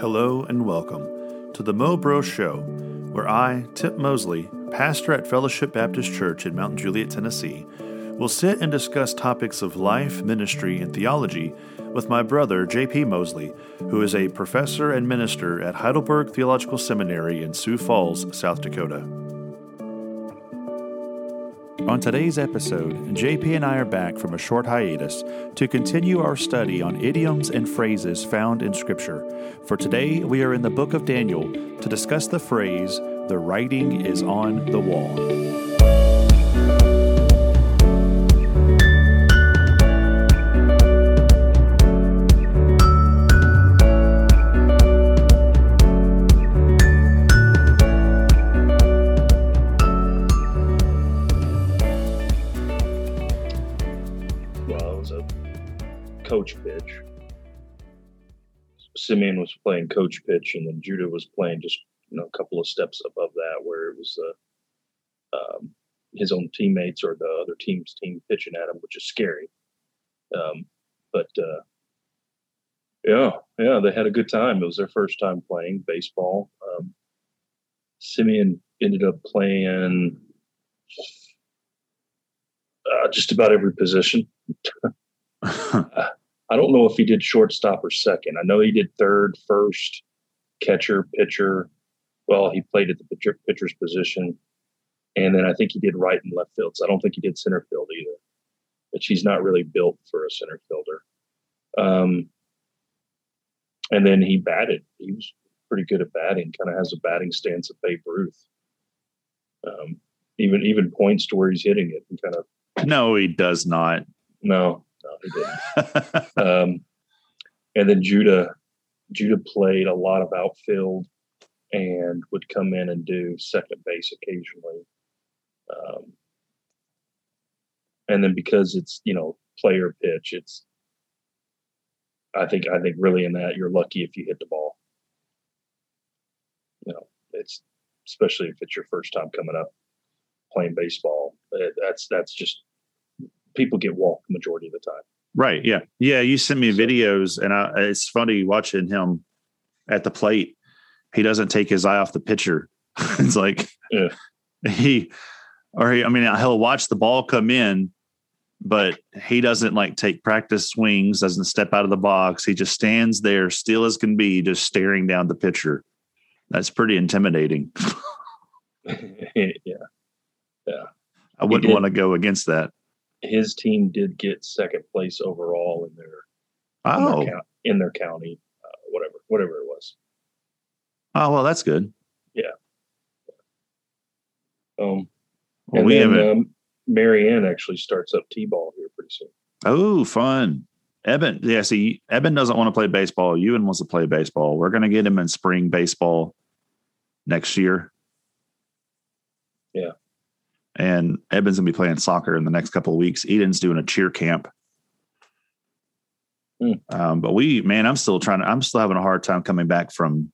Hello and welcome to the Mo Bro Show, where I, Tip Mosley, pastor at Fellowship Baptist Church in Mount Juliet, Tennessee, will sit and discuss topics of life, ministry, and theology with my brother, J.P. Mosley, who is a professor and minister at Heidelberg Theological Seminary in Sioux Falls, South Dakota. On today's episode, JP and I are back from a short hiatus to continue our study on idioms and phrases found in Scripture. For today, we are in the book of Daniel to discuss the phrase, the writing is on the wall. Simeon was playing coach pitch, and then Judah was playing just you know a couple of steps above that, where it was uh, um, his own teammates or the other team's team pitching at him, which is scary. Um, but uh, yeah, yeah, they had a good time. It was their first time playing baseball. Um, Simeon ended up playing uh, just about every position. I don't know if he did shortstop or second. I know he did third, first, catcher, pitcher. Well, he played at the pitcher, pitcher's position. And then I think he did right and left fields. So I don't think he did center field either. But he's not really built for a center fielder. Um, and then he batted. He was pretty good at batting, kind of has a batting stance of Babe Ruth. Um, even even points to where he's hitting it and kind of No, he does not. no, no, he didn't. um, and then Judah, Judah played a lot of outfield and would come in and do second base occasionally. Um, and then because it's you know player pitch, it's I think I think really in that you're lucky if you hit the ball. You know, it's especially if it's your first time coming up playing baseball. It, that's that's just people get walked majority of the time. Right. Yeah. Yeah. You send me So- videos, and I, it's funny watching him at the plate. He doesn't take his eye off the pitcher. it's like Yeah. he, or he, I mean, he'll watch the ball come in, but he doesn't like take practice swings, doesn't step out of the box. He just stands there, still as can be, just staring down the pitcher. That's pretty intimidating. yeah. Yeah. I wouldn't want to go against that. His team did get second place overall in their in Oh, their, in their county, uh, whatever whatever it was. oh, well, that's good. Yeah. Um, Well, and we then haven't. um, Marianne actually starts up t-ball here pretty soon. Oh, fun. Eben, yeah, see, Eben doesn't want to play baseball. Ewan wants to play baseball. We're going to get him in spring baseball next year. Yeah. And Eben's to be playing soccer in the next couple of weeks. Eden's doing a cheer camp. Hmm. Um, but we, man, I'm still trying to, I'm still having a hard time coming back from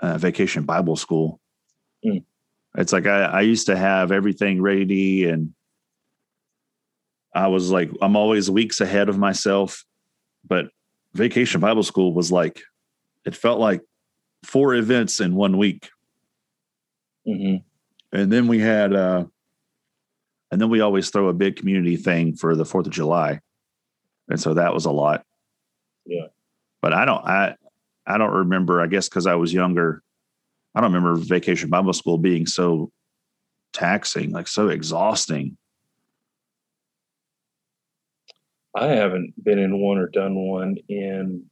uh, vacation Bible school. Hmm. It's like I, I used to have everything ready and I was like, I'm always weeks ahead of myself. But vacation Bible school was like, it felt like four events in one week. hmm And then we had, uh, and then we always throw a big community thing for the 4th of July. And so that was a lot. Yeah. But I don't, I, I don't remember, I guess, because I was younger. I don't remember vacation Bible school being so taxing, like so exhausting. I haven't been in one or done one in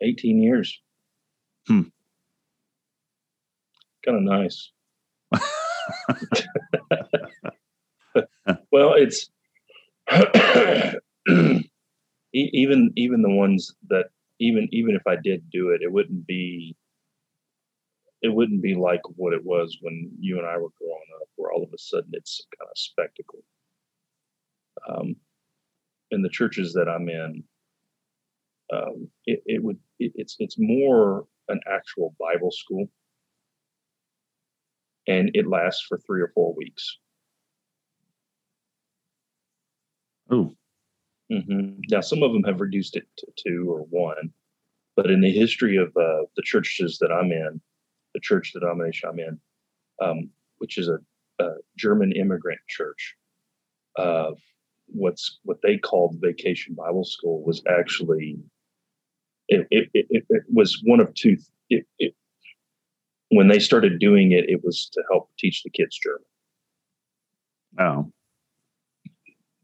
eighteen years. Hmm. Kind of nice. well, it's even even the ones that even even if I did do it, it wouldn't be it wouldn't be like what it was when you and I were growing up, where all of a sudden it's kind of spectacle. Um, in the churches that I'm in, um, it, it would it, it's it's more an actual Bible school, and it lasts for three or four weeks. Oh, Mm-hmm. Now, some of them have reduced it to two or one, but in the history of uh, the churches that I'm in, the church denomination I'm in, um, which is a, a, German immigrant church, uh, what's what they called Vacation Bible School was actually it, it, it, it was one of two. It, it, when they started doing it, it was to help teach the kids German. Oh,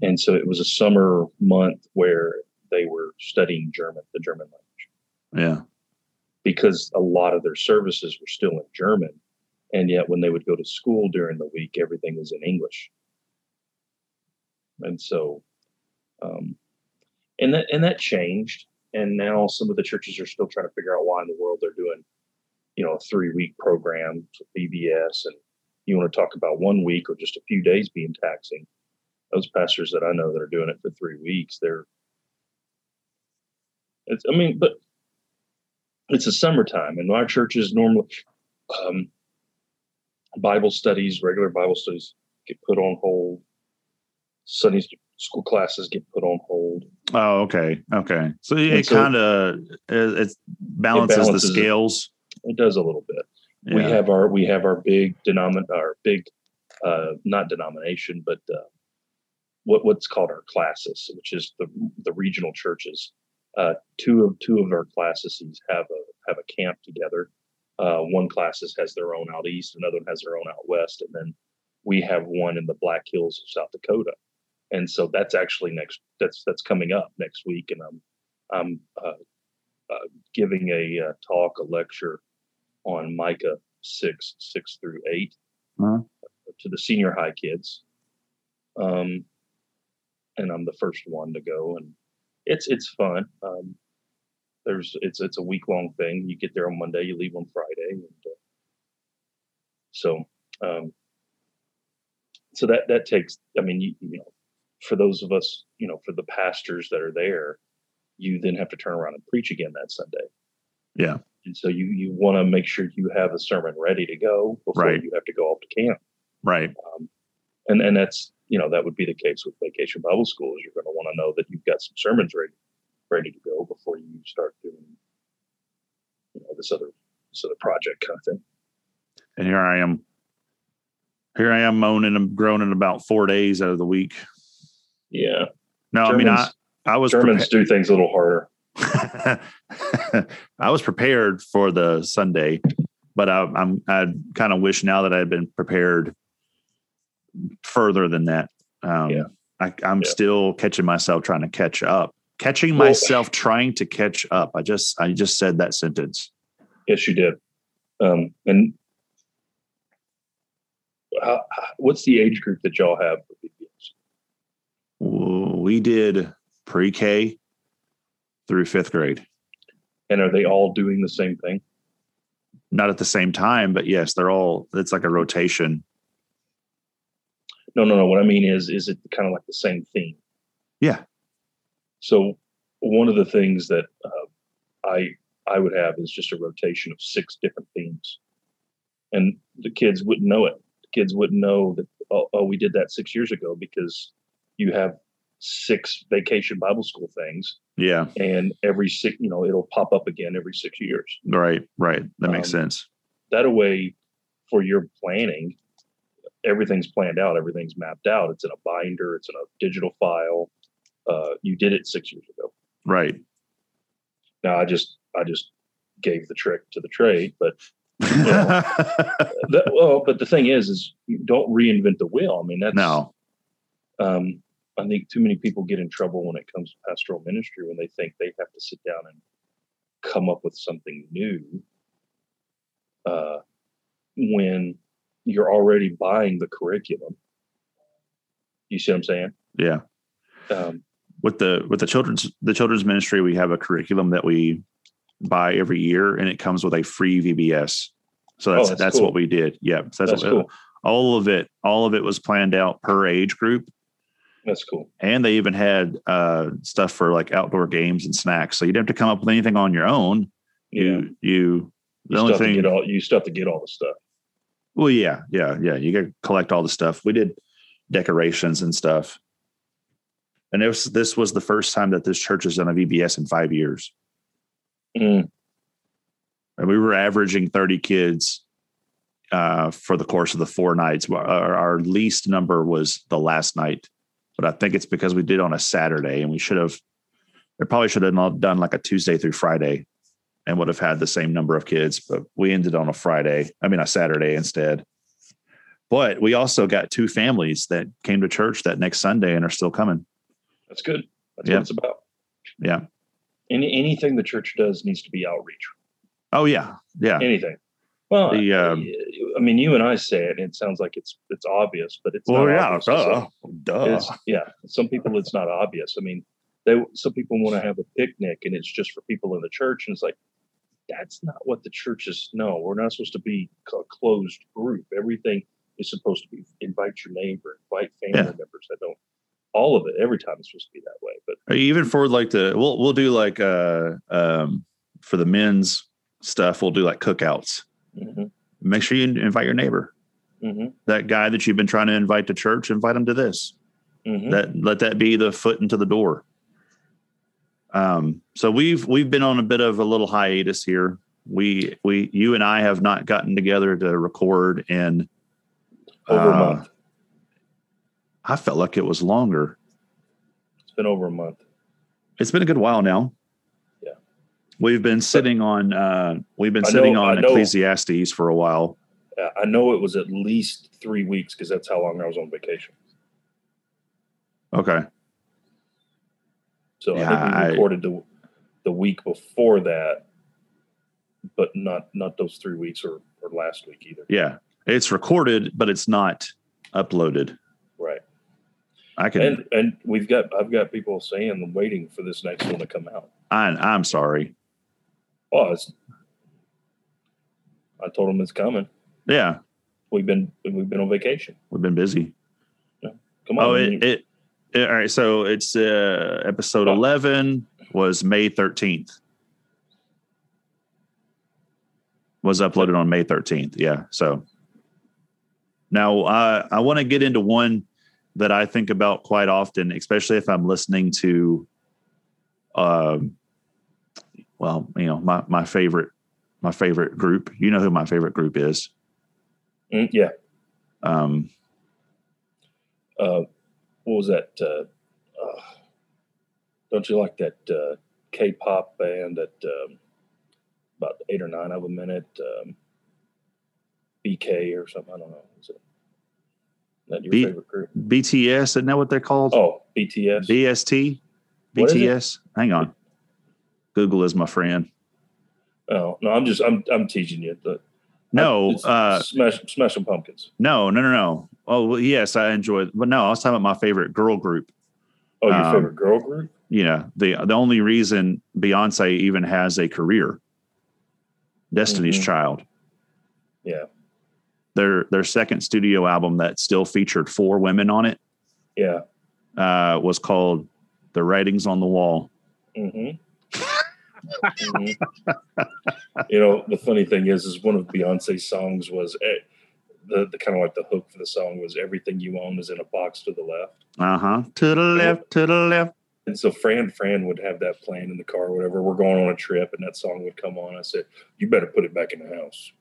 and so it was a summer month where they were studying German, the German language. Yeah. Because a lot of their services were still in German. And yet when they would go to school during the week, everything was in English. And so, um, and that, and that changed. And now some of the churches are still trying to figure out why in the world they're doing, you know, a three week program for VBS. And you want to talk about one week or just a few days being taxing those pastors that I know that are doing it for three weeks, they're it's I mean, but it's a summertime and our churches normally um, Bible studies, regular Bible studies get put on hold. Sunday school classes get put on hold. Oh, okay, okay. So it kind of it, it balances the scales. It, does a little bit. Yeah. We have our we have our big denomin our big uh, not denomination, but uh, what, what's called our classes, which is the the regional churches. Uh, two of two of our classes have a have a camp together. Uh, one classes has their own out east, another one has their own out west, and then we have one in the Black Hills of South Dakota. And so that's actually next. That's that's coming up next week, and I'm I'm uh, uh giving a uh, talk, a lecture on Micah six six through 8 uh-huh. to the senior high kids. Um, and I'm the first one to go, and it's it's fun. Um, there's it's it's a week long thing. You get there on Monday, you leave on Friday, and uh, so um, so that that takes. I mean, you, you know, for those of us, you know, for the pastors that are there, you then have to turn around and preach again that Sunday. Yeah. And so you you want to make sure you have a sermon ready to go before right. you have to go off to camp. Right. Um, and and that's you know that would be the case with vacation bible school is you're going to want to know that you've got some sermons ready ready to go before you start doing you know this other this other project kind of thing and here i am here i am moaning and groaning about four days out of the week yeah no Germans, i mean i i was germans do things a little harder i was prepared for the sunday but I, i'm i kind of wish now that i had been prepared further than that. Um, yeah. I, am yeah. still catching myself trying to catch up, catching well, myself trying to catch up. I just, I just said that sentence. Yes, you did. Um, and how, what's the age group that y'all have for We did pre-K through fifth grade. And are they all doing the same thing? Not at the same time, but yes, they're all. It's like a rotation no, no, no. What I mean is, is it kind of like the same theme? Yeah. So one of the things that uh, I I would have is just a rotation of six different themes, and the kids wouldn't know it. The kids wouldn't know that. Oh, oh we did that six years ago because you have six vacation Bible school things. Yeah. And every six, you know, it'll pop up again every six years. Right. Right. That makes um, sense. That way for your planning everything's planned out, everything's mapped out. It's in a binder, it's in a digital file. Uh, you did it six years ago. Right. Now I just I just gave the trick to the trade, but you know, that, well, but the thing is, is you don't reinvent the wheel. I mean, that's no. Um, I think too many people get in trouble when it comes to pastoral ministry when they think they have to sit down and come up with something new. Uh, when you're already buying the curriculum. You see what I'm saying? Yeah. Um, with the with the children's the children's ministry, we have a curriculum that we buy every year, and it comes with a free VBS. So that's oh, that's, that's cool. what we did. Yeah, so that's, that's cool. all of it. All of it was planned out per age group. That's cool. And they even had uh, stuff for like outdoor games and snacks. So you didn't have to come up with anything on your own. Yeah. You you the you only thing get all you still have to get all the stuff. Well, yeah, yeah, yeah. You got to collect all the stuff. We did decorations and stuff. And it was, this was the first time that this church has done a VBS in five years. Mm, And we were averaging 30 kids uh, for the course of the four nights. Our, our least number was the last night, but I think it's because we did on a Saturday and we should have, it probably should have done like a Tuesday through Friday and would have had the same number of kids, but we ended on a Friday, I mean, a Saturday instead. But we also got two families that came to church that next Sunday and are still coming. that's good. That's Yeah. what it's about. Yeah. Any anything the church does needs to be outreach. Oh, yeah. Yeah. Anything. Well, The, um, I mean, you and I say it, and it sounds like it's it's obvious, but it's Well, yeah. obvious to some- Duh. Duh. Yeah, some people it's not obvious. I mean, they some people want to have a picnic and it's just for people in the church, and it's like that's not what the church is. No, we're not supposed to be a closed group. Everything is supposed to be invite your neighbor, invite family Yeah. members. I don't. All of it, every time it's supposed to be that way. But even for like the we'll we'll do like uh um for the men's stuff we'll do like cookouts mhm, make sure you invite your neighbor mhm, that guy that you've been trying to invite to church invite him to this mhm. that let that be the foot into the door um so we've we've been on a bit of a little hiatus here we we you and i have not gotten together to record in over a uh, month. i felt like it was longer It's been over a month. it's been a good while now. Yeah. We've been sitting on uh we've been I sitting on I. Ecclesiastes for a while. I know it was at least three weeks because that's how long I was on vacation. Okay. So I think we I- recorded the the week before that, but not not those three weeks or, or last week either. Yeah. It's recorded, but it's not uploaded. Right. I can And and we've got I've got people saying and waiting for this next one to come out. I I'm sorry. Oh, I told him it's coming. Yeah. We've been we've been on vacation. We've been busy. Come on. Oh, it, it, it- all right. So it's uh episode Oh. 11 was May 13th. Was uploaded on May 13th. Yeah. So now I I want to get into one that I think about quite often, especially if I'm listening to, um, well, you know, my, my favorite, my favorite group, you know who my favorite group is. mm, yeah. Um, Uh, what was that? Uh, uh, don't you like that uh, K-pop band that um, about eight or nine of them in it? Um, BK or something. I don't know. Is it that your B- favorite group? BTS, isn't that what they're called? Oh, BTS. BST, What is it? BTS. Hang on. Google is my friend. oh no, I'm just I'm I'm teasing you. The, No, uh, Smash Smashing Pumpkins. no, no, no, no. Oh, well, yes, I enjoy But no, I was talking about my favorite girl group. Oh, your Um, favorite girl group? You know, the the only reason Beyonce even has a career, Destiny's Mhm. Child. Yeah, Their their second studio album that still featured four women on it yeah. uh, was called "The Writings on the Wall." Mm-hmm. you know, the funny thing is, is one of Beyonce's songs was eh, the the kind of like the hook for the song was "Everything You Own Is in a Box to the Left." Uh huh. To the left, to the left. And so Fran Fran would have that playing in the car, or whatever. We're going on a trip, and that song would come on. I said, "You better put it back in the house.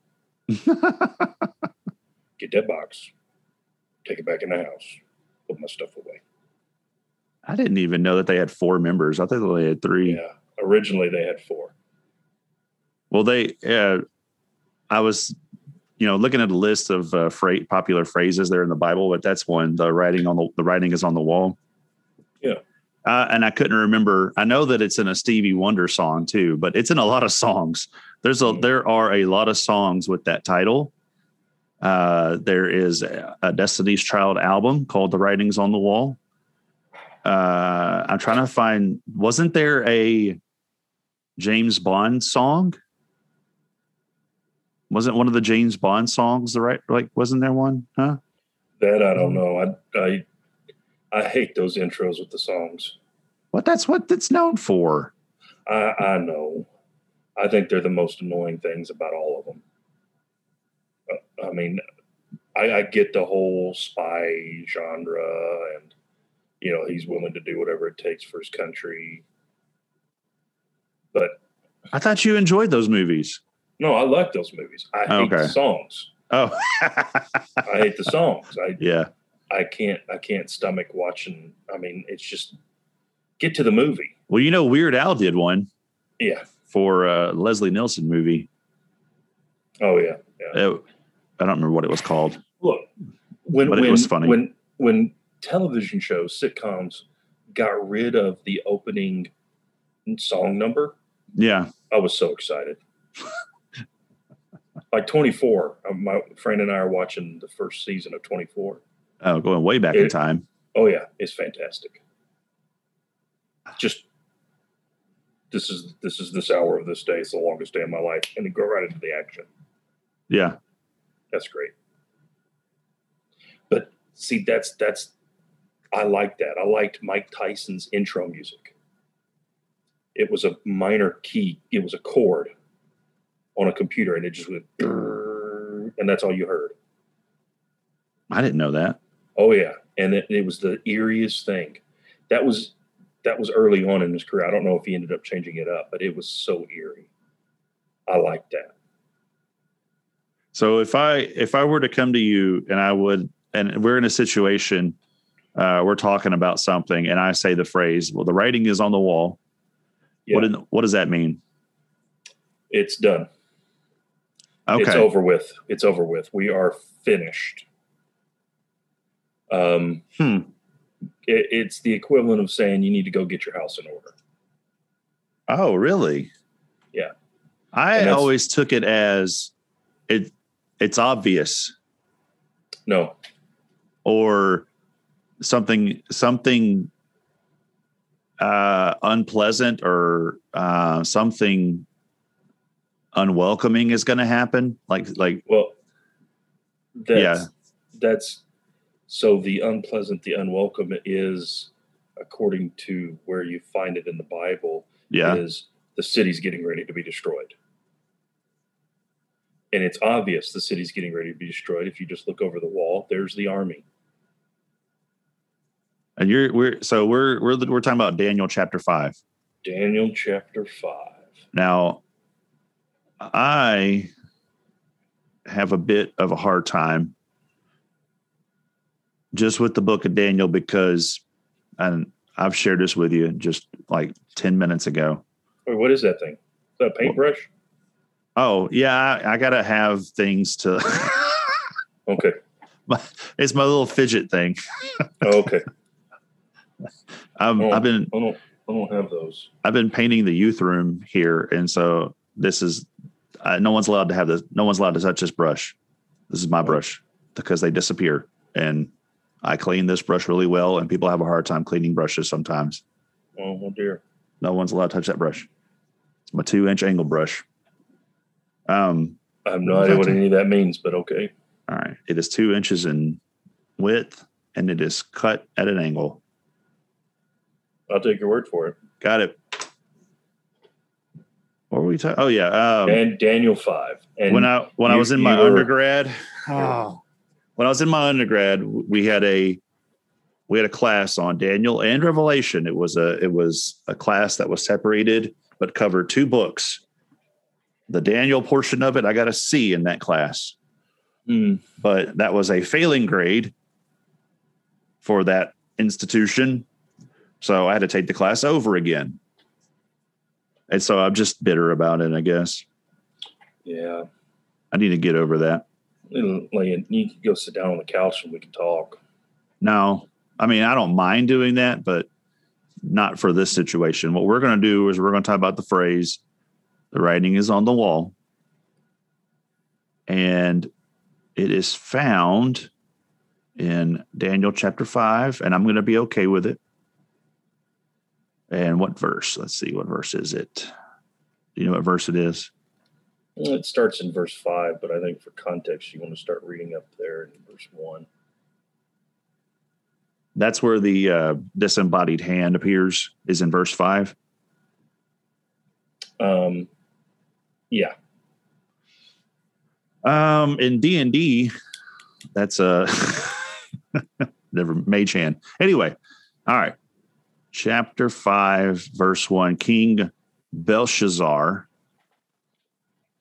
Get that box. Take it back in the house. Put my stuff away." I didn't even know that they had four members. I thought they had three. Yeah. Originally, they had four. Well, they, uh, I was, you know, looking at a list of uh, freight popular phrases there in the Bible, but that's one. The writing on the the writing is on the wall. Yeah. Uh, and I couldn't remember. I know that it's in a Stevie Wonder song too, but it's in a lot of songs. There's a Mm. there are a lot of songs with that title. Uh, there is a, a Destiny's Child album called "The Writings on the Wall." Uh, I'm trying to find. Wasn't there a James Bond song? Wasn't one of the James Bond songs the right? Like, wasn't there one? Huh? That I don't know. I I I hate those intros with the songs. What? That's what it's known for. I I know. I think they're the most annoying things about all of them. Uh, I mean, I, I get the whole spy genre and you know, he's willing to do whatever it takes for his country. But I thought you enjoyed those movies. no, I like those movies. I hate Okay. the songs. Oh, I hate the songs. I yeah. I can't I can't stomach watching. I mean, it's just get to the movie. Well, you know, Weird Al did one Yeah. for a Leslie Nielsen movie. Oh yeah. Yeah. It- I don't remember what it was called. Look, when But it was funny. when when television shows, sitcoms got rid of the opening song number, Yeah. I was so excited. like 24, uh, my friend and I are watching the first season of 24. Oh, going way back in time. Oh yeah, it's fantastic. Just this is this is this hour of this day. It's the longest day of my life, and then go right into the action. Yeah. That's great. But see, that's that's I like that. I liked Mike Tyson's intro music. It was a minor key. It was a chord on a computer, and it just went, and that's all you heard. I didn't know that. Oh yeah, and it, it was the eeriest thing. That was that was early on in his career. I don't know if he ended up changing it up, but it was so eerie. I like that. So if I if I were to come to you and I would and we're in a situation uh, we're talking about something and I say the phrase, well, the writing is on the wall. Yeah, What in, what does that mean? it's done. Okay. It's over with. It's over with. We are finished. Um, Hmm. it, it's the equivalent of saying you need to go get your house in order. Oh, really? Yeah. I always took it as it it's obvious No, or something something uh unpleasant or uh something unwelcoming is going to happen like like well, that's, Yeah. that's so the unpleasant, the unwelcome is, according to where you find it in the Bible, yeah is the city's getting ready to be destroyed. And it's obvious the city's getting ready to be destroyed. If you just look over the wall, there's the army. And you're we're so we're we're we're talking about Daniel chapter 5 Daniel chapter 5. Now, I have a bit of a hard time just with the book of Daniel because, and I've shared this with you just like 10 minutes ago. Wait, what is that thing? Is that a paintbrush? Oh, yeah, I, I got to have things to, Okay. it's my little fidget thing. Oh, okay. Um, Oh. I've been, I don't I don't have those. I've been painting the youth room here. And so this is, uh, no one's allowed to have this. No one's allowed to touch this brush. This is my brush because they disappear. And I clean this brush really well. And people have a hard time cleaning brushes sometimes. Oh, oh dear. No one's allowed to touch that brush. It's my two inch angle brush. Um, I have no idea what any of that means, but okay. all right. It is two inches in width and it is cut at an angle. I'll take your word for it. Got it. What were we talking? Oh yeah. Um, and Daniel 5. And when I when I was in my were- undergrad, oh, when I was in my undergrad, we had a we had a class on Daniel and Revelation. It was a it was a class that was separated but covered two books. The Daniel portion of it, I got a C in that class, Hmm. but that was a failing grade for that institution. So I had to take the class over again. And so I'm just bitter about it, I guess. yeah. I need to get over that. You can go sit down on the couch and we can talk. No, I mean, I don't mind doing that, but not for this situation. What we're going to do is we're going to talk about the phrase, the writing is on the wall. And it is found in Daniel chapter 5, and I'm going to be okay with it. And what verse? Let's see, what verse is it? Do you know what verse it is? Well, It starts in verse 5, but I think for context, you want to start reading up there in verse 1. That's where the uh, disembodied hand appears, is in verse 5. Um, yeah. Um, in D and D, that's a never mage hand. Anyway, All right. Chapter 5, verse 1 King Belshazzar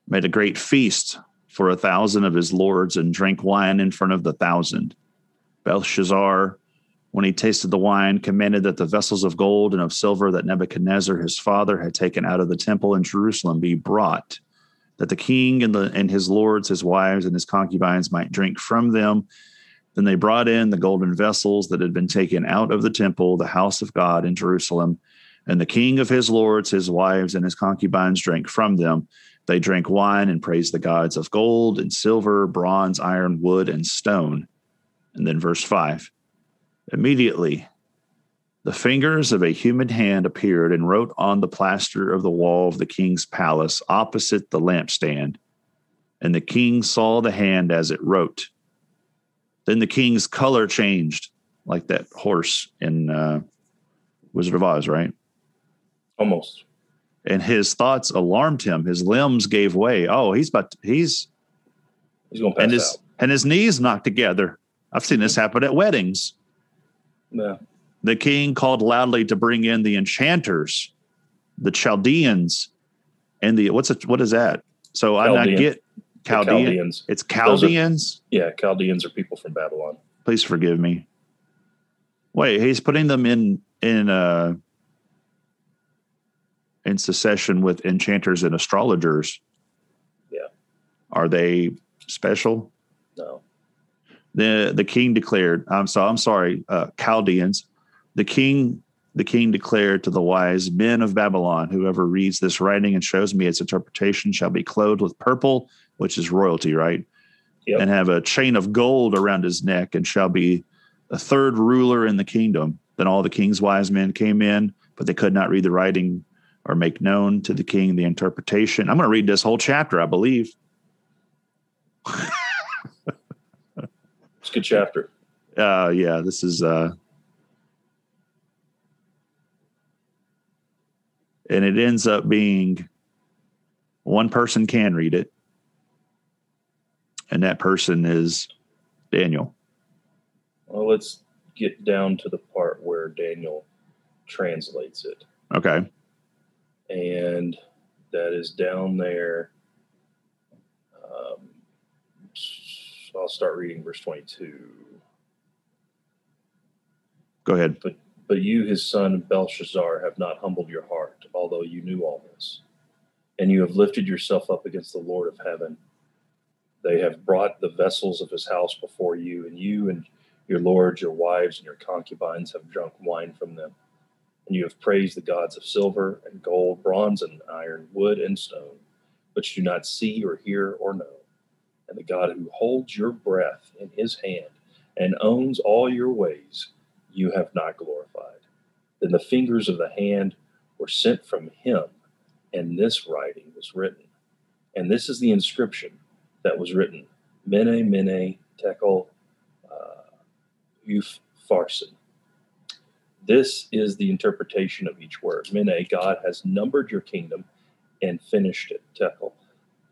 made a great feast for a thousand of his lords and drank wine in front of the thousand. Belshazzar, when he tasted the wine, commanded that the vessels of gold and of silver that Nebuchadnezzar his father had taken out of the temple in Jerusalem be brought, that the king and, the, and his lords, his wives, and his concubines might drink from them. Then they brought in the golden vessels that had been taken out of the temple, the house of God in Jerusalem. And the king of his lords, his wives, and his concubines drank from them. They drank wine and praised the gods of gold and silver, bronze, iron, wood, and stone. And then verse 5 Immediately, the fingers of a human hand appeared and wrote on the plaster of the wall of the king's palace opposite the lampstand. And the king saw the hand as it wrote. Then the king's color changed, like that horse in uh, Wizard of Oz, right? Almost. And his thoughts alarmed him. His limbs gave way. Oh, he's about to, he's He's going to pass and his out. and his knees knocked together. I've seen this happen at weddings. Yeah. The king called loudly to bring in the enchanters, the Chaldeans, and the what's it, what is that? So I'm not get The Chaldean. Chaldeans. It's Those are- Chaldeans. Yeah, Chaldeans are people from Babylon. Please forgive me. Wait, he's putting them in in uh in succession with enchanters and astrologers. Yeah. Are they special? No. the the king declared i'm so i'm sorry uh chaldeans the king the king declared to the wise men of babylon whoever reads this writing and shows me its interpretation shall be clothed with purple which is royalty right? Yep. and have a chain of gold around his neck and shall be a third ruler in the kingdom. Then all the king's wise men came in but they could not read the writing or make known to the king the interpretation. I'm going to read this whole chapter i believe. It's a good chapter. uh yeah this is uh and it ends up being one person can read it and that person is daniel Well, let's get down to the part where Daniel translates it. okay And that is down there. Um, I'll start reading verse 22. go ahead But, But you, his son Belshazzar, have not humbled your heart, although you knew all this. And you have lifted yourself up against the Lord of heaven. They have brought the vessels of his house before you, and you and your lords, your wives, and your concubines have drunk wine from them. And you have praised the gods of silver and gold, bronze and iron, wood and stone, but you do not see or hear or know. And the God who holds your breath in his hand and owns all your ways, you have not glorified. Then the fingers of the hand were sent from him, and this writing was written. And this is the inscription that was written Mene, Mene, Tekel, uh, Upharsin. This is the interpretation of each word. Mene, God has numbered your kingdom and finished it. Tekel,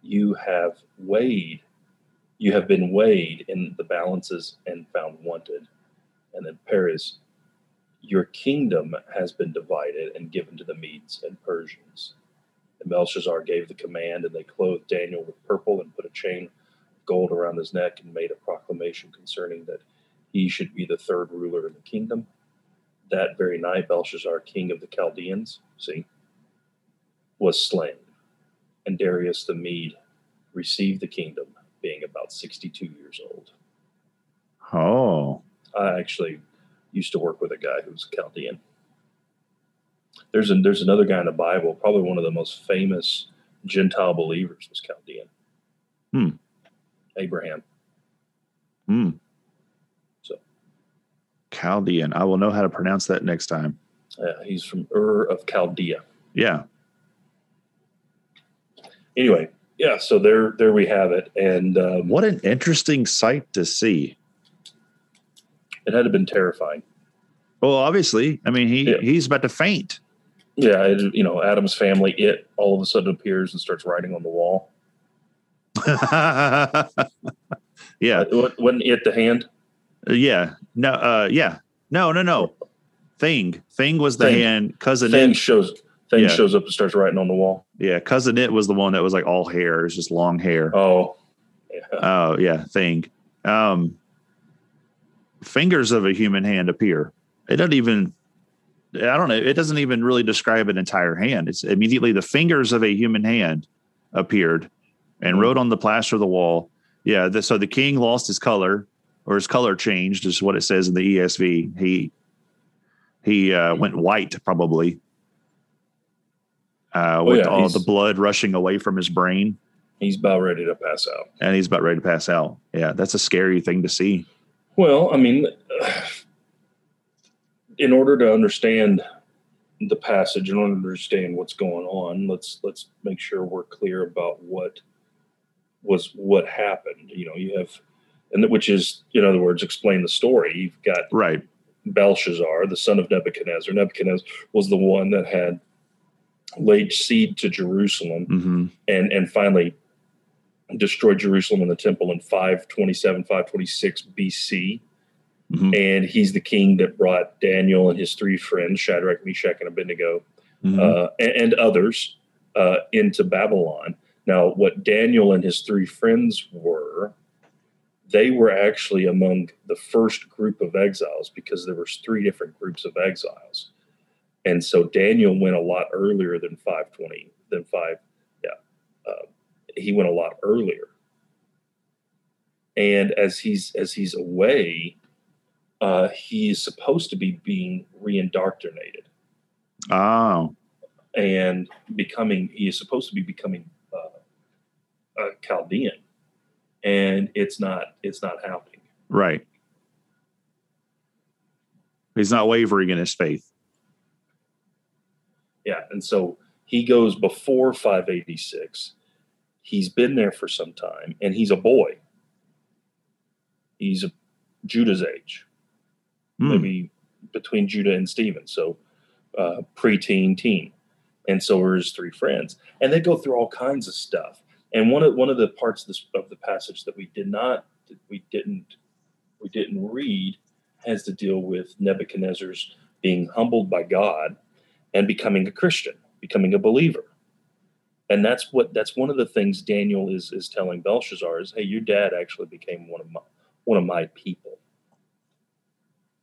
you have weighed, you have been weighed in the balances and found wanted. And then Peres, your kingdom has been divided and given to the Medes and Persians. And Belshazzar gave the command, and they clothed Daniel with purple and put a chain of gold around his neck and made a proclamation concerning that he should be the third ruler in the kingdom. That very night, Belshazzar, king of the Chaldeans, see, was slain, and Darius the Mede received the kingdom, being about 62 years old. oh I actually used to work with a guy who was a Chaldean. There's a, there's another guy in the Bible, probably one of the most famous Gentile believers was Chaldean. Hmm. Abraham. hmm. So chaldean i will know how to pronounce that next time uh, he's from Ur of Chaldea. yeah Anyway, yeah. So there there we have it, and um, what an interesting sight to see it had to have been terrifying. well obviously i mean he Yeah. he's about to faint Yeah, it, you know, Addams Family. It all of a sudden appears and starts writing on the wall. yeah Uh, wa- wasn't it the hand? yeah no uh yeah no no no Thing. Thing was the Thing. hand. Cousin Thing It. shows thing Yeah. shows up and starts writing on the wall. Yeah, cousin It was the one that was like all hair. It was just long hair. Oh, yeah. Oh yeah, thing. Um, fingers of a human hand appear. It doesn't even. I don't know. It doesn't even really describe an entire hand. It's immediately the fingers of a human hand appeared and Mhm. wrote on the plaster of the wall. Yeah. The, so the king lost his color, or his color changed, is what it says in the ESV. He he uh, went white, probably. Uh, with Oh, yeah, all he's- the blood rushing away from his brain he's about ready to pass out. and he's about ready to pass out. Yeah, that's a scary thing to see. Well, I mean, in order to understand the passage, in order to understand what's going on, let's let's make sure we're clear about what was what happened. You know, you have, and which is, in other words, explain the story. You've got Right. Belshazzar, the son of Nebuchadnezzar. Nebuchadnezzar was the one that had laid siege to Jerusalem hmm and and finally destroyed Jerusalem and the temple in 527, 526 BC. Hmm And he's the king that brought Daniel and his three friends, Shadrach, Meshach, and Abednego, hmm uh, and, and others uh, into Babylon. Now, what Daniel and his three friends were, they were actually among the first group of exiles because there was three different groups of exiles. And so Daniel went a lot earlier than 520, than five, yeah. Uh, he went a lot earlier. And as he's as he's away, uh, he is supposed to be being reindoctrinated Oh, and becoming he is supposed to be becoming uh, a Chaldean, and it's not it's not happening. right. He's not wavering in his faith. Yeah, and so he goes before 586. He's been there for some time, and he's a boy. He's a Judah's age, Hmm. maybe between Judah and Stephen, so uh, preteen, teen, and so are his three friends, and they go through all kinds of stuff. And one of one of the parts of, this, of the passage that we did not we didn't we didn't read has to deal with Nebuchadnezzar's being humbled by God and becoming a Christian, becoming a believer. And that's what that's one of the things Daniel is is telling Belshazzar is, hey, your dad actually became one of my one of my people.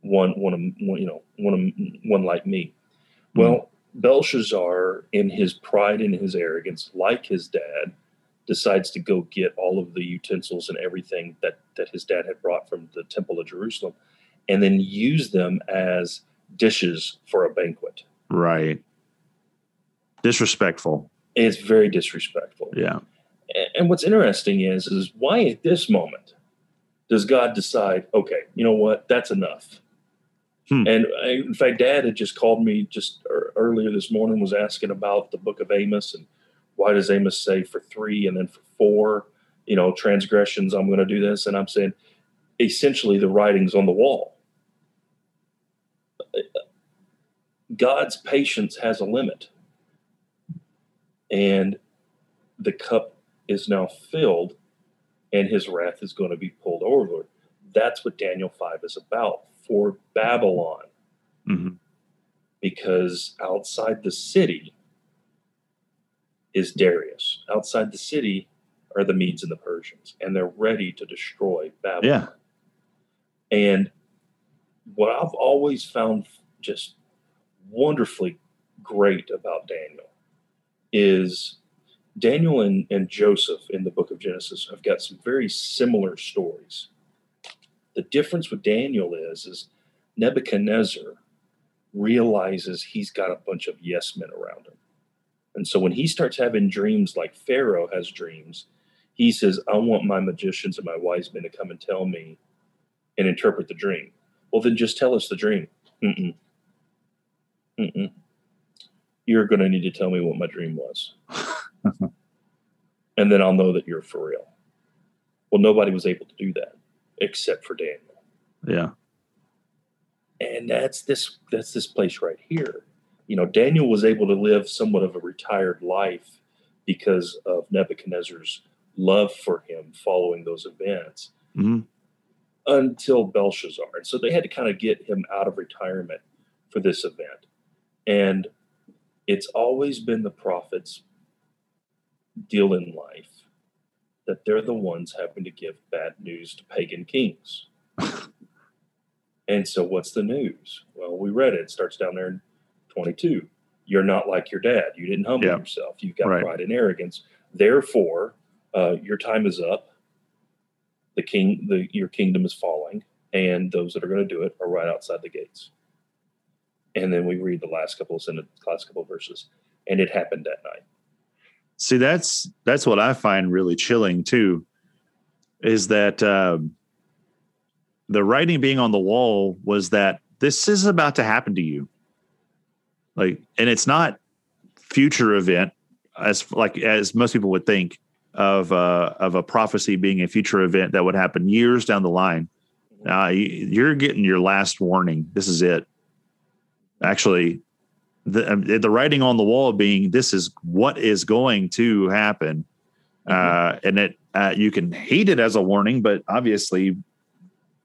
One one of one, you know one of one like me. Well, Belshazzar, in his pride and his arrogance, like his dad, decides to go get all of the utensils and everything that that his dad had brought from the temple of Jerusalem, and then use them as dishes for a banquet. Right. Disrespectful. It's very disrespectful. Yeah. And what's interesting is, is why at this moment does God decide, okay, you know what, that's enough. Hmm. And I, in fact, Dad had just called me just earlier this morning, was asking about the book of Amos and why does Amos say for three and then for four, you know, transgressions, I'm going to do this. And I'm saying, essentially, the writing's on the wall. Uh, uh, God's patience has a limit. And the cup is now filled and his wrath is going to be pulled over. That's what Daniel 5 is about for Babylon, hmm because outside the city is Darius. Outside the city are the Medes and the Persians, and they're ready to destroy Babylon. Yeah. And what I've always found just wonderfully great about Daniel is Daniel and, and Joseph in the book of Genesis have got some very similar stories. The difference with Daniel is, is Nebuchadnezzar realizes he's got a bunch of yes men around him. And so when he starts having dreams like Pharaoh has dreams, he says, I want my magicians and my wise men to come and tell me and interpret the dream. Well, then just tell us the dream. Mm-mm. Mm-mm. You're going to need to tell me what my dream was. and then I'll know that you're for real. Well, nobody was able to do that except for Daniel. Yeah. And that's this that's this place right here. You know, Daniel was able to live somewhat of a retired life because of Nebuchadnezzar's love for him following those events. hmm until Belshazzar. And so they had to kind of get him out of retirement for this event. And it's always been the prophets' deal in life that they're the ones having to give bad news to pagan kings. and so, what's the news? Well, we read it. It starts down there in 22. You're not like your dad. You didn't humble Yeah. yourself. You've got Right. pride and arrogance. Therefore, uh, your time is up. The king, the your kingdom is falling, and those that are going to do it are right outside the gates. And then we read the last couple of sentences, last couple of verses, and it happened that night. See, that's that's what I find really chilling too, is that um, the writing being on the wall was that this is about to happen to you, like, and it's not future event as like as most people would think of uh, of a prophecy being a future event that would happen years down the line. Uh, you- you're getting your last warning. This is it. Actually, the um, the writing on the wall being this is what is going to happen, uh, and it uh, you can hate it as a warning, but obviously,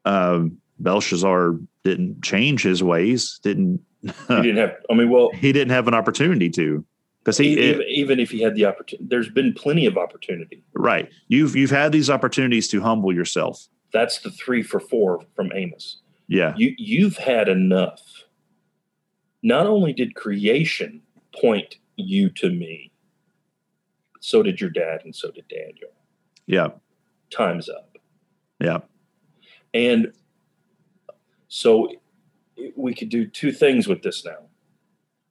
um, Belshazzar didn't change his ways. Didn't He didn't have. I mean, well, he didn't have an opportunity to because he even, it- even if he had the opportunity, there's been plenty of opportunity. right. You've you've had these opportunities to humble yourself. That's the three for four from Amos. Yeah. You you've had enough. Not only did creation point you to me, so did your dad, and so did Daniel. Yeah. Time's up. Yeah. And so we could do two things with this now.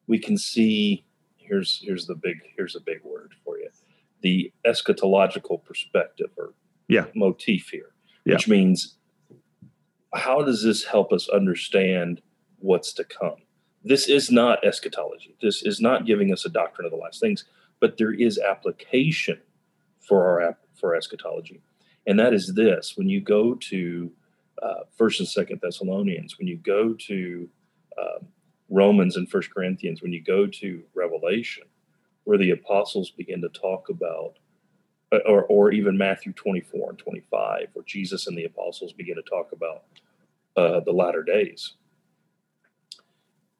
We can see here's here's the big here's a big word for you. The eschatological perspective or Yeah. motif here. Yeah. Which means how does this help us understand what's to come? This is not eschatology. This is not giving us a doctrine of the last things, but there is application for our for eschatology. And that is this when you go to uh, First and Second Thessalonians, when you go to um, Romans and First Corinthians, when you go to Revelation, where the apostles begin to talk about, uh, or or even Matthew twenty four and twenty five, where Jesus and the apostles begin to talk about uh, the latter days.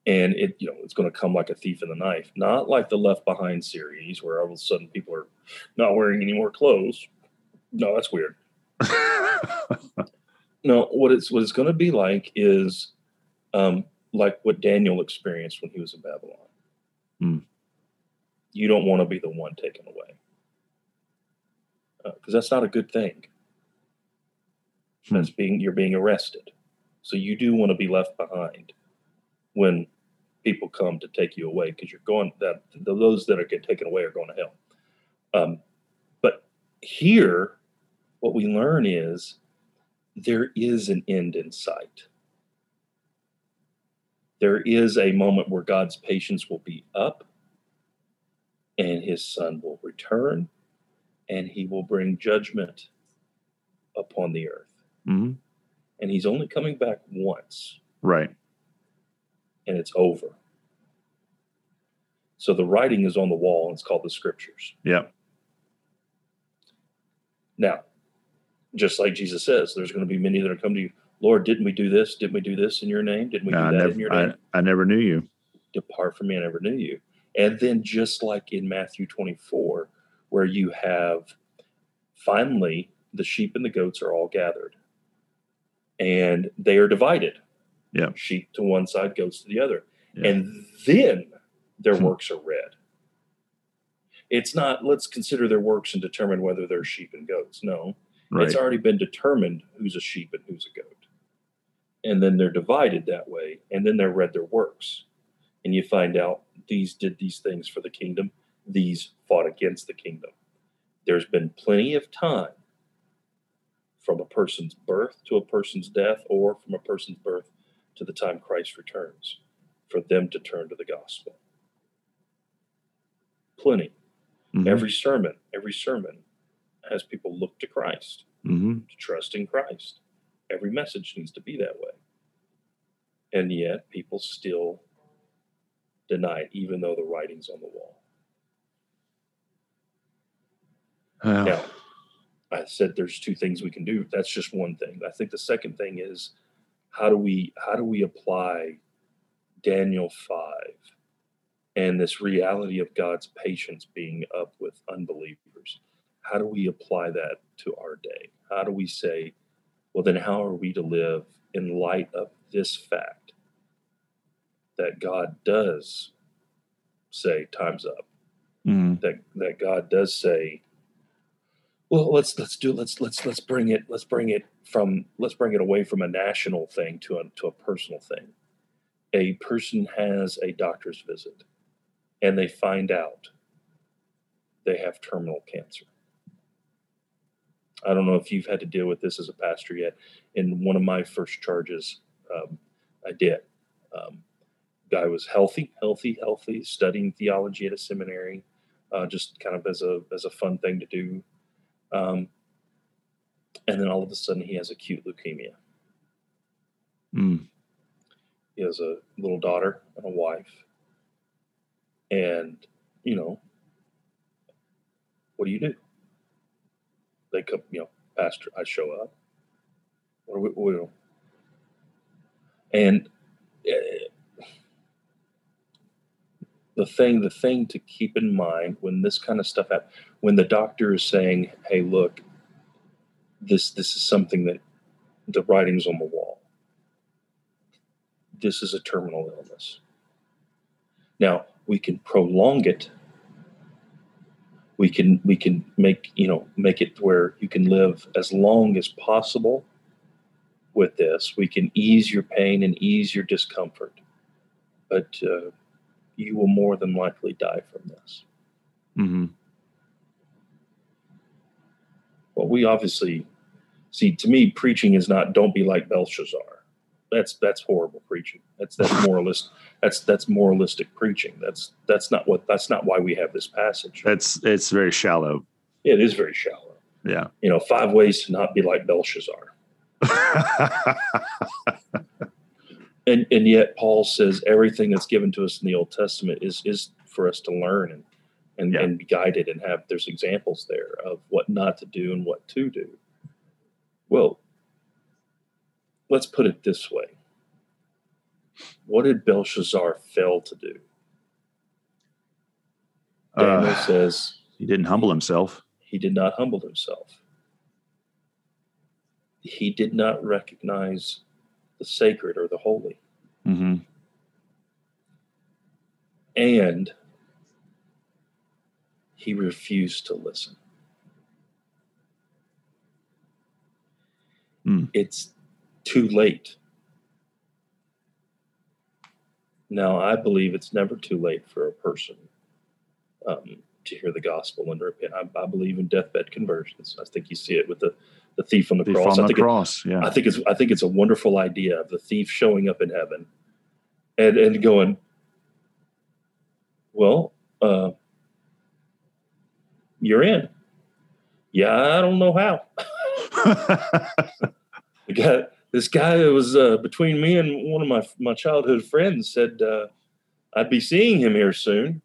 And it, you know, it's going to come like a thief in the knife, not like the Left Behind series, where all of a sudden people are not wearing any more clothes. No, that's weird. No, what it's what it's going to be like is um, like what Daniel experienced when he was in Babylon. Hmm. You don't want to be the one taken away because that's not a good thing. Hmm. That's being you're being arrested, so you do want to be left behind when people come to take you away because you're going that those that are get taken away are going to hell. Um, but here, what we learn is there is an end in sight. There is a moment where God's patience will be up and his son will return and he will bring judgment upon the earth. Mhm. And he's only coming back once Right. And it's over. So the writing is on the wall and it's called the scriptures. Yeah. Now, just like Jesus says, there's going to be many that are come to you. Lord, didn't we do this? Didn't we do this in your name? Didn't we No, do that in your I, name? I never knew you. Depart from me, I never knew you. And then, just like in Matthew 24, where you have finally the sheep and the goats are all gathered and they are divided. Yeah. Sheep to one side, goats to the other. Yeah. And then their Hmm. works are read. It's not, let's consider their works and determine whether they're sheep and goats. No, Right. it's already been determined who's a sheep and who's a goat. And then they're divided that way. And then they're read their works. And you find out these did these things for the kingdom, these fought against the kingdom. There's been plenty of time from a person's birth to a person's death, or from a person's birth to the time Christ returns, for them to turn to the gospel. Plenty. Mhm. Every sermon, every sermon has people look to Christ Mhm. to trust in Christ. Every message needs to be that way. And yet people still deny it, even though the writing's on the wall. Well, Now, I said there's two things we can do. That's just one thing. I think the second thing is how do we how do we apply Daniel 5 and this reality of God's patience being up with unbelievers, how do we apply that to our day? How do we say, well, then how are we to live in light of this fact that God does say time's up? Mm. That that God does say, well, let's let's do let's let's let's bring it let's bring it from let's bring it away from a national thing to a to a personal thing. A person has a doctor's visit and they find out they have terminal cancer. I don't know if you've had to deal with this as a pastor yet. In one of my first charges, um, I did. Um, guy was healthy, healthy, healthy, studying theology at a seminary, uh, just kind of as a as a fun thing to do. Um, and then all of a sudden, he has acute leukemia. Mm. He has a little daughter and a wife. And, you know, what do you do? They come, you know, Pastor, I show up. What do we, what do and uh, the thing, the thing to keep in mind when this kind of stuff happens, when the doctor is saying, "Hey, look, this this is something that the writing's on the wall. This is a terminal illness. Now we can prolong it. We can we can make you know make it where you can live as long as possible with this. We can ease your pain and ease your discomfort, but uh, you will more than likely die from this. hmm Well, we obviously see. To me, preaching is not "Don't be like Belshazzar." That's that's horrible preaching. That's that's moralist. That's that's moralistic preaching. That's that's not what. That's not why we have this passage. That's it's very shallow. It is very shallow. Yeah. You know, five ways to not be like Belshazzar. And and yet Paul says everything that's given to us in the Old Testament is is for us to learn and and, Yeah. and be guided and have there's examples there of what not to do and what to do. Well, let's put it this way. What did Belshazzar fail to do? Daniel Uh, says he didn't humble himself. he did not humble himself. He did not recognize the sacred or the holy. hmm and he refused to listen. Mm. It's too late. Now, I believe it's never too late for a person um, to hear the gospel and repent. I, I believe in deathbed conversions. I think you see it with the, the thief on the Thief cross. on I the think it- cross. yeah. I think it's I think it's a wonderful idea of the thief showing up in heaven and and going, well, uh, you're in. Yeah, I don't know how. The guy, this guy that was uh, between me and one of my my childhood friends said uh, I'd be seeing him here soon.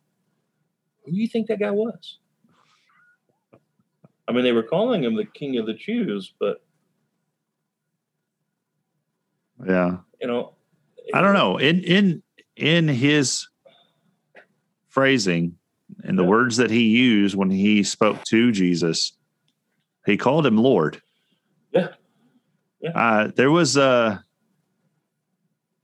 Who do you think that guy was? I mean, they were calling him the King of the Jews, but yeah. you know, I don't know. In in in his phrasing and the Yeah. words that he used when he spoke to Jesus, he called him Lord. Yeah. Yeah. Uh, there was uh,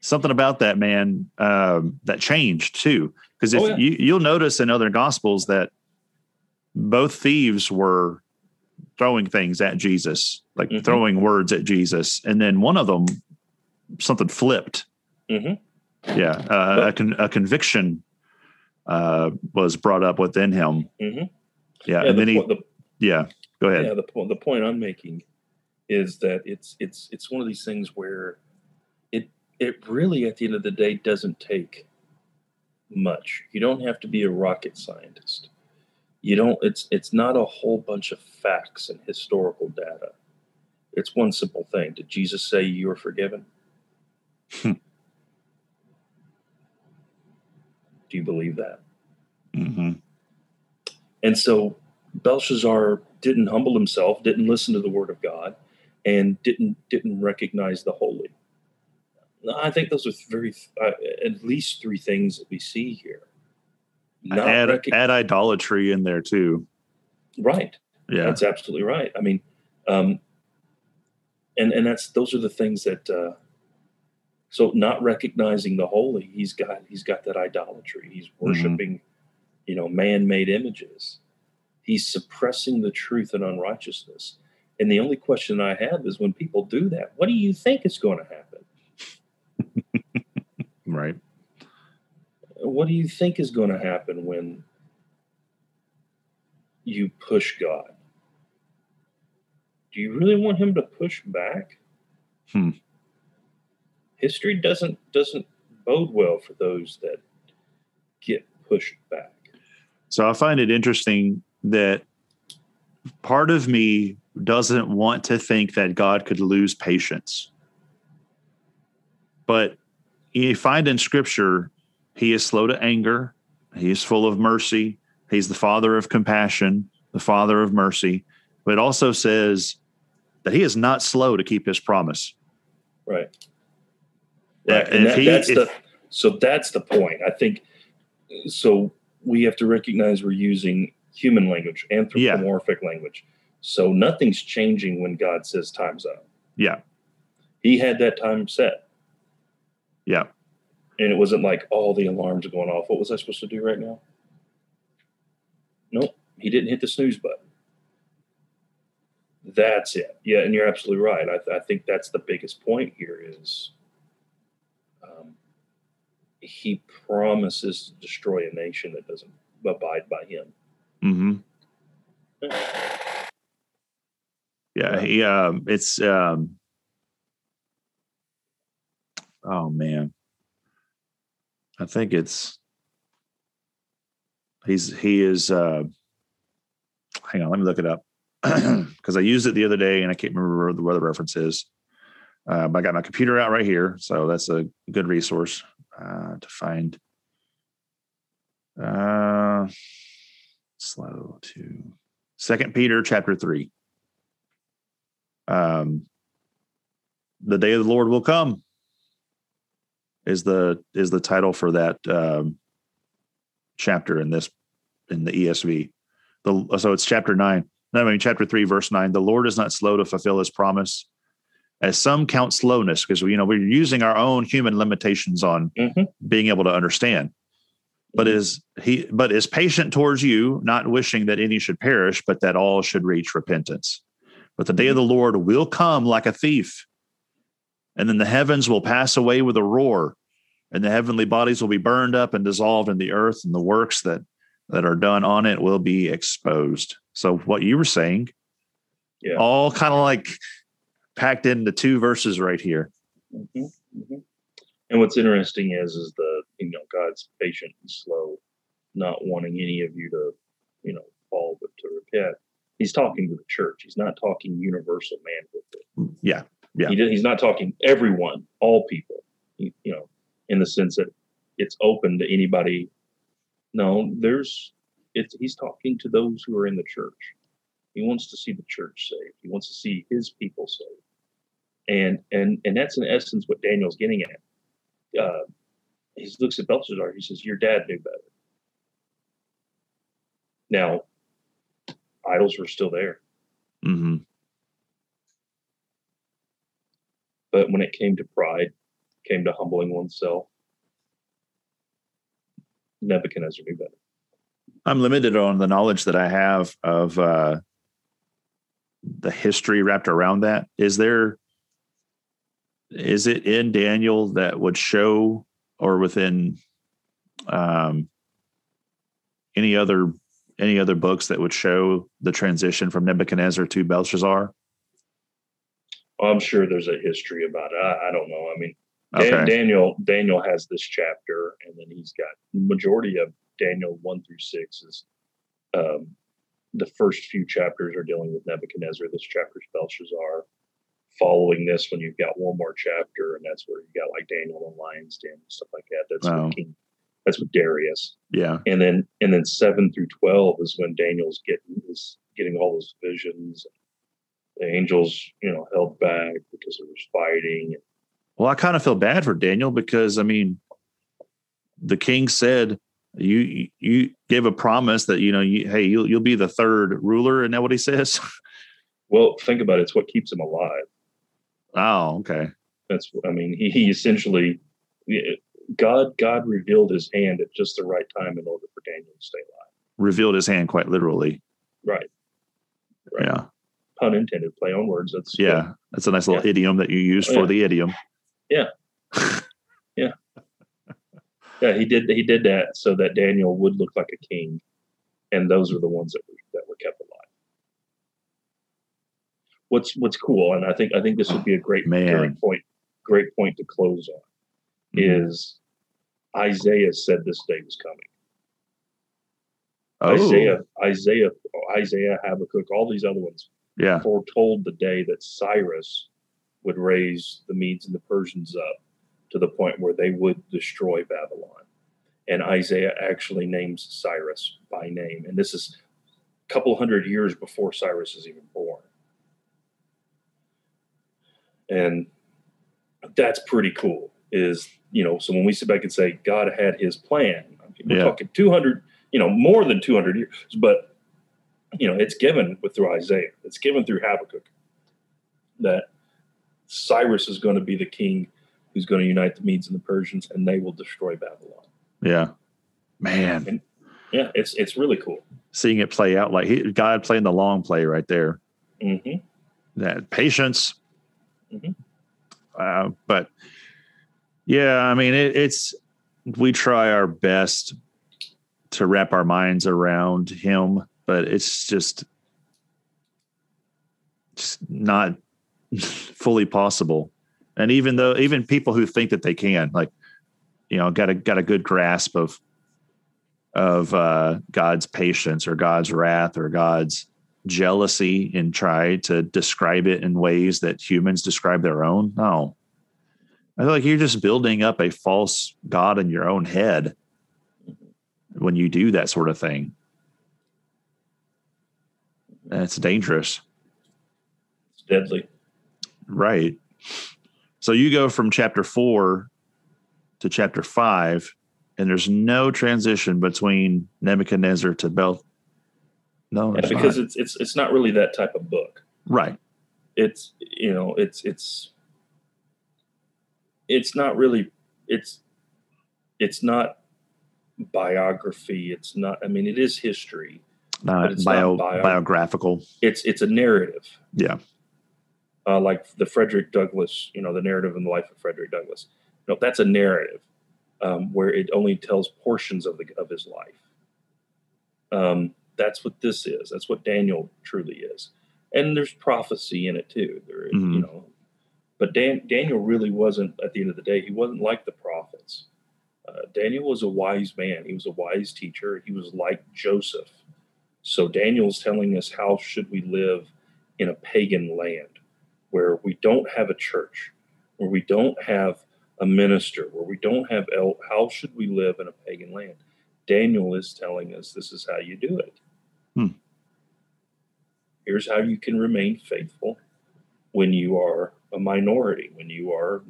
something about that man um, that changed too. Because if Oh, yeah. you you'll notice in other gospels that both thieves were throwing things at Jesus, like Mhm. throwing words at Jesus, and then one of them something flipped. Mhm. Yeah, uh, a, con- a conviction uh, was brought up within him. Mhm. Yeah, yeah, and the, then he, the, yeah, go ahead. yeah, the, po- the point I'm making is that it's it's it's one of these things where it it really at the end of the day doesn't take much. You don't have to be a rocket scientist. You don't. It's it's not a whole bunch of facts and historical data. It's one simple thing. Did Jesus say you are forgiven? Hmm. Do you believe that? hmm And so Belshazzar didn't humble himself, didn't listen to the word of God, and didn't didn't recognize the holy. I think those are very uh, at least three things that we see here. Not add, rec- add idolatry in there too. Right. Yeah, that's absolutely right. I mean, um, and and that's those are the things that. Uh, so not recognizing the holy, he's got he's got that idolatry. He's mm-hmm. worshiping, mm-hmm. you know, man-made images. He's suppressing the truth and unrighteousness. And the only question I have is when people do that, what do you think is going to happen? right. What do you think is going to happen when you push God? Do you really want him to push back? Hmm. History doesn't doesn't bode well for those that get pushed back. So I find it interesting that part of me doesn't want to think that God could lose patience. But you find in scripture, he is slow to anger, he is full of mercy, he's the father of compassion, the father of mercy. But it also says that he is not slow to keep his promise. Right. Yeah, and that, he, that's if, the so that's the point. I think so we have to recognize we're using human language, anthropomorphic yeah. language. So nothing's changing when God says time's up. Yeah. He had that time set. Yeah. And it wasn't like all the alarms are going off. What was I supposed to do right now? Nope. He didn't hit the snooze button. That's it. Yeah, and you're absolutely right. I, th- I think that's the biggest point here is he promises to destroy a nation that doesn't abide by him. Mm-hmm. Yeah, he um it's um oh man. I think it's he's he is uh hang on, let me look it up. Because I used it the other day and I can't remember where the reference is. Uh, I got my computer out right here, so that's a good resource uh, to find. Uh, slow to Second Peter chapter three. Um, the day of the Lord will come is the is the title for that um, chapter in this in the ESV. The so it's chapter nine. No, I mean chapter three, verse nine. The Lord is not slow to fulfill His promise, as some count slowness, because you know we're using our own human limitations on mm-hmm. being able to understand. But is he but is patient towards you not wishing that any should perish but that all should reach repentance. But the day of the lord will come like a thief and then the heavens will pass away with a roar and the heavenly bodies will be burned up and dissolved in the earth and the works that that are done on it will be exposed. So what you were saying yeah. all kind of like packed into two verses right here mm-hmm. Mm-hmm. And what's interesting is is the you know God's patient and slow, not wanting any of you to you know fall but to repent. He's talking to the church. He's not talking universal manhood. Yeah, yeah. He, he's not talking everyone, all people. you know, in the sense that it's open to anybody. No, there's it's he's talking to those who are in the church. He wants to see the church saved. He wants to see his people saved. And and and that's in essence what Daniel's getting at uh, he looks at Belshazzar. He says, "Your dad knew better." Now, idols were still there, mm-hmm. but when it came to pride, came to humbling oneself, Nebuchadnezzar knew better. I'm limited on the knowledge that I have of uh, the history wrapped around that. Is there is it in Daniel that would show or within um, any other any other books that would show the transition from Nebuchadnezzar to Belshazzar? I'm sure there's a history about it. I, I don't know. I mean, Dan, okay. Daniel Daniel has this chapter, and then he's got majority of Daniel one through six is um, the first few chapters are dealing with Nebuchadnezzar. This chapter is Belshazzar following this when you've got one more chapter, and that's where you got like Daniel and Lion's Den and stuff like that. That's wow. King, that's with Darius. Yeah. And then and then seven through twelve is when Daniel's getting is getting all those visions. The angels, you know, held back because there was fighting. Well, I kind of feel bad for Daniel because I mean, the king said you you gave a promise that you know you, hey you'll you'll be the third ruler, and that what he says? Well, think about it. It's what keeps him alive. Oh, okay. That's I mean he, he essentially God God revealed His hand at just the right time in order for Daniel to stay alive. Revealed His hand quite literally. Right. right. Yeah. Pun intended. Play on words. That's yeah. Good. That's a nice little yeah. idiom that you use oh, for yeah. the idiom. Yeah. yeah. Yeah. He did. He did that so that Daniel would look like a king, and those are the ones that were that were kept alive what's what's cool, and I think I think this would be a great great point great point to close on mm-hmm. is Isaiah said this day was coming. Oh. Isaiah, Isaiah, Isaiah, Habakkuk, all these other ones yeah. foretold the day that Cyrus would raise the Medes and the Persians up to the point where they would destroy Babylon. And Isaiah actually names Cyrus by name. And this is a couple hundred years before Cyrus is even born and that's pretty cool. Is you know, so when we sit back and say God had His plan, we're yeah. talking two hundred, you know, more than two hundred years, but you know, it's given with through Isaiah, it's given through Habakkuk that Cyrus is going to be the king who's going to unite the Medes and the Persians, and they will destroy Babylon. Yeah, man. And, yeah, it's it's really cool seeing it play out like he, God playing the long play right there. Mm-hmm. That patience, Mm-hmm. Uh, but yeah, I mean, it, it's we try our best to wrap our minds around him, but it's just just not fully possible. And even though even people who think that they can, like, you know, got a got a good grasp of of uh, God's patience or God's wrath or God's jealousy and try to describe it in ways that humans describe their own. No. I feel like you're just building up a false God in your own head when you do that sort of thing. And it's dangerous. It's deadly. Right. So you go from chapter four to chapter five, and there's no transition between Nebuchadnezzar to Bel no, it's because not. it's it's it's not really that type of book. Right. It's you know it's it's it's not really it's it's not biography. It's not. I mean, it is history. Not it's bio, not bio, biographical. It's it's a narrative. Yeah. Uh, like the Frederick Douglass, you know, the narrative in the life of Frederick Douglass. You know, that's a narrative um, where it only tells portions of the of his life. Um, that's what this is. That's what Daniel truly is. And there's prophecy in it too. There, mm-hmm. you know, but Dan, Daniel really wasn't. At the end of the day, he wasn't like the prophets. Uh, Daniel was a wise man. He was a wise teacher. He was like Joseph. So Daniel's telling us how should we live in a pagan land where we don't have a church, where we don't have a minister, where we don't have el- how should we live in a pagan land? Daniel is telling us this is how you do it. Hmm. Here's how you can remain faithful when you are a minority, when you are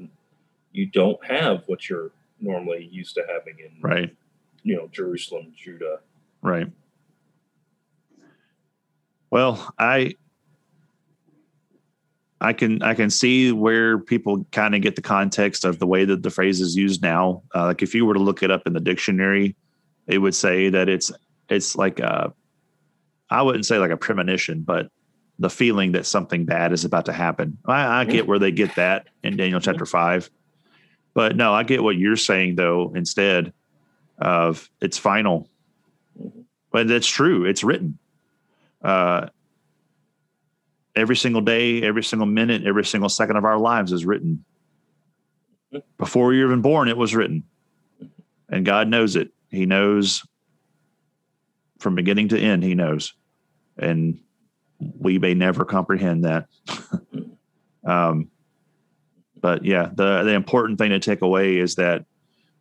you don't have what you're normally used to having in right, you know, Jerusalem, Judah. Right. Well, I I can I can see where people kind of get the context of the way that the phrase is used now. Uh, like if you were to look it up in the dictionary, it would say that it's it's like a I wouldn't say like a premonition, but the feeling that something bad is about to happen. I, I get where they get that in Daniel chapter five, but no, I get what you're saying though. Instead of it's final, but that's true. It's written. Uh, every single day, every single minute, every single second of our lives is written. Before you're even born, it was written, and God knows it. He knows from beginning to end, he knows. And we may never comprehend that. um, but yeah, the, the important thing to take away is that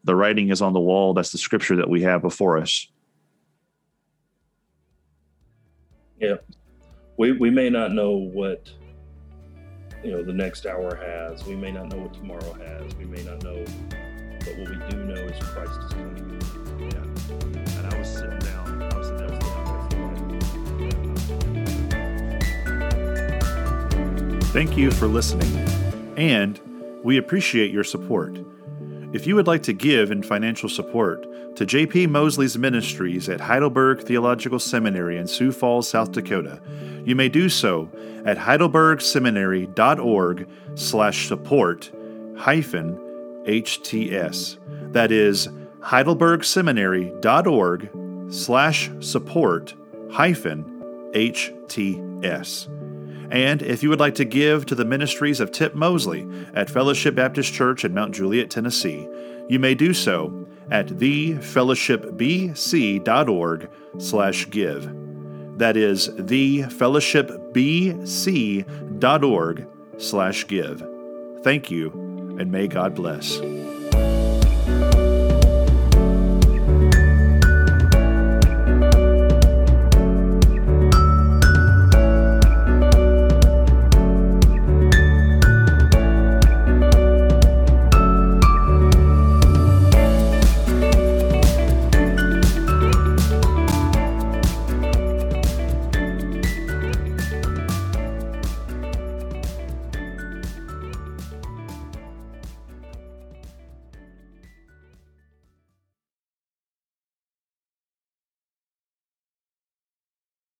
the writing is on the wall. That's the scripture that we have before us. Yeah. We, we may not know what you know the next hour has. We may not know what tomorrow has. We may not know, but what we do know is Christ is coming. Yeah. And I was sitting Thank you for listening, and we appreciate your support. If you would like to give in financial support to J.P. Mosley's ministries at Heidelberg Theological Seminary in Sioux Falls, South Dakota, you may do so at heidelbergseminary.org slash support hyphen HTS. That is heidelbergseminary.org slash support hyphen HTS. And if you would like to give to the ministries of Tip Mosley at Fellowship Baptist Church in Mount Juliet, Tennessee, you may do so at thefellowshipbc.org slash give. That is thefellowshipbc.org slash give. Thank you, and may God bless.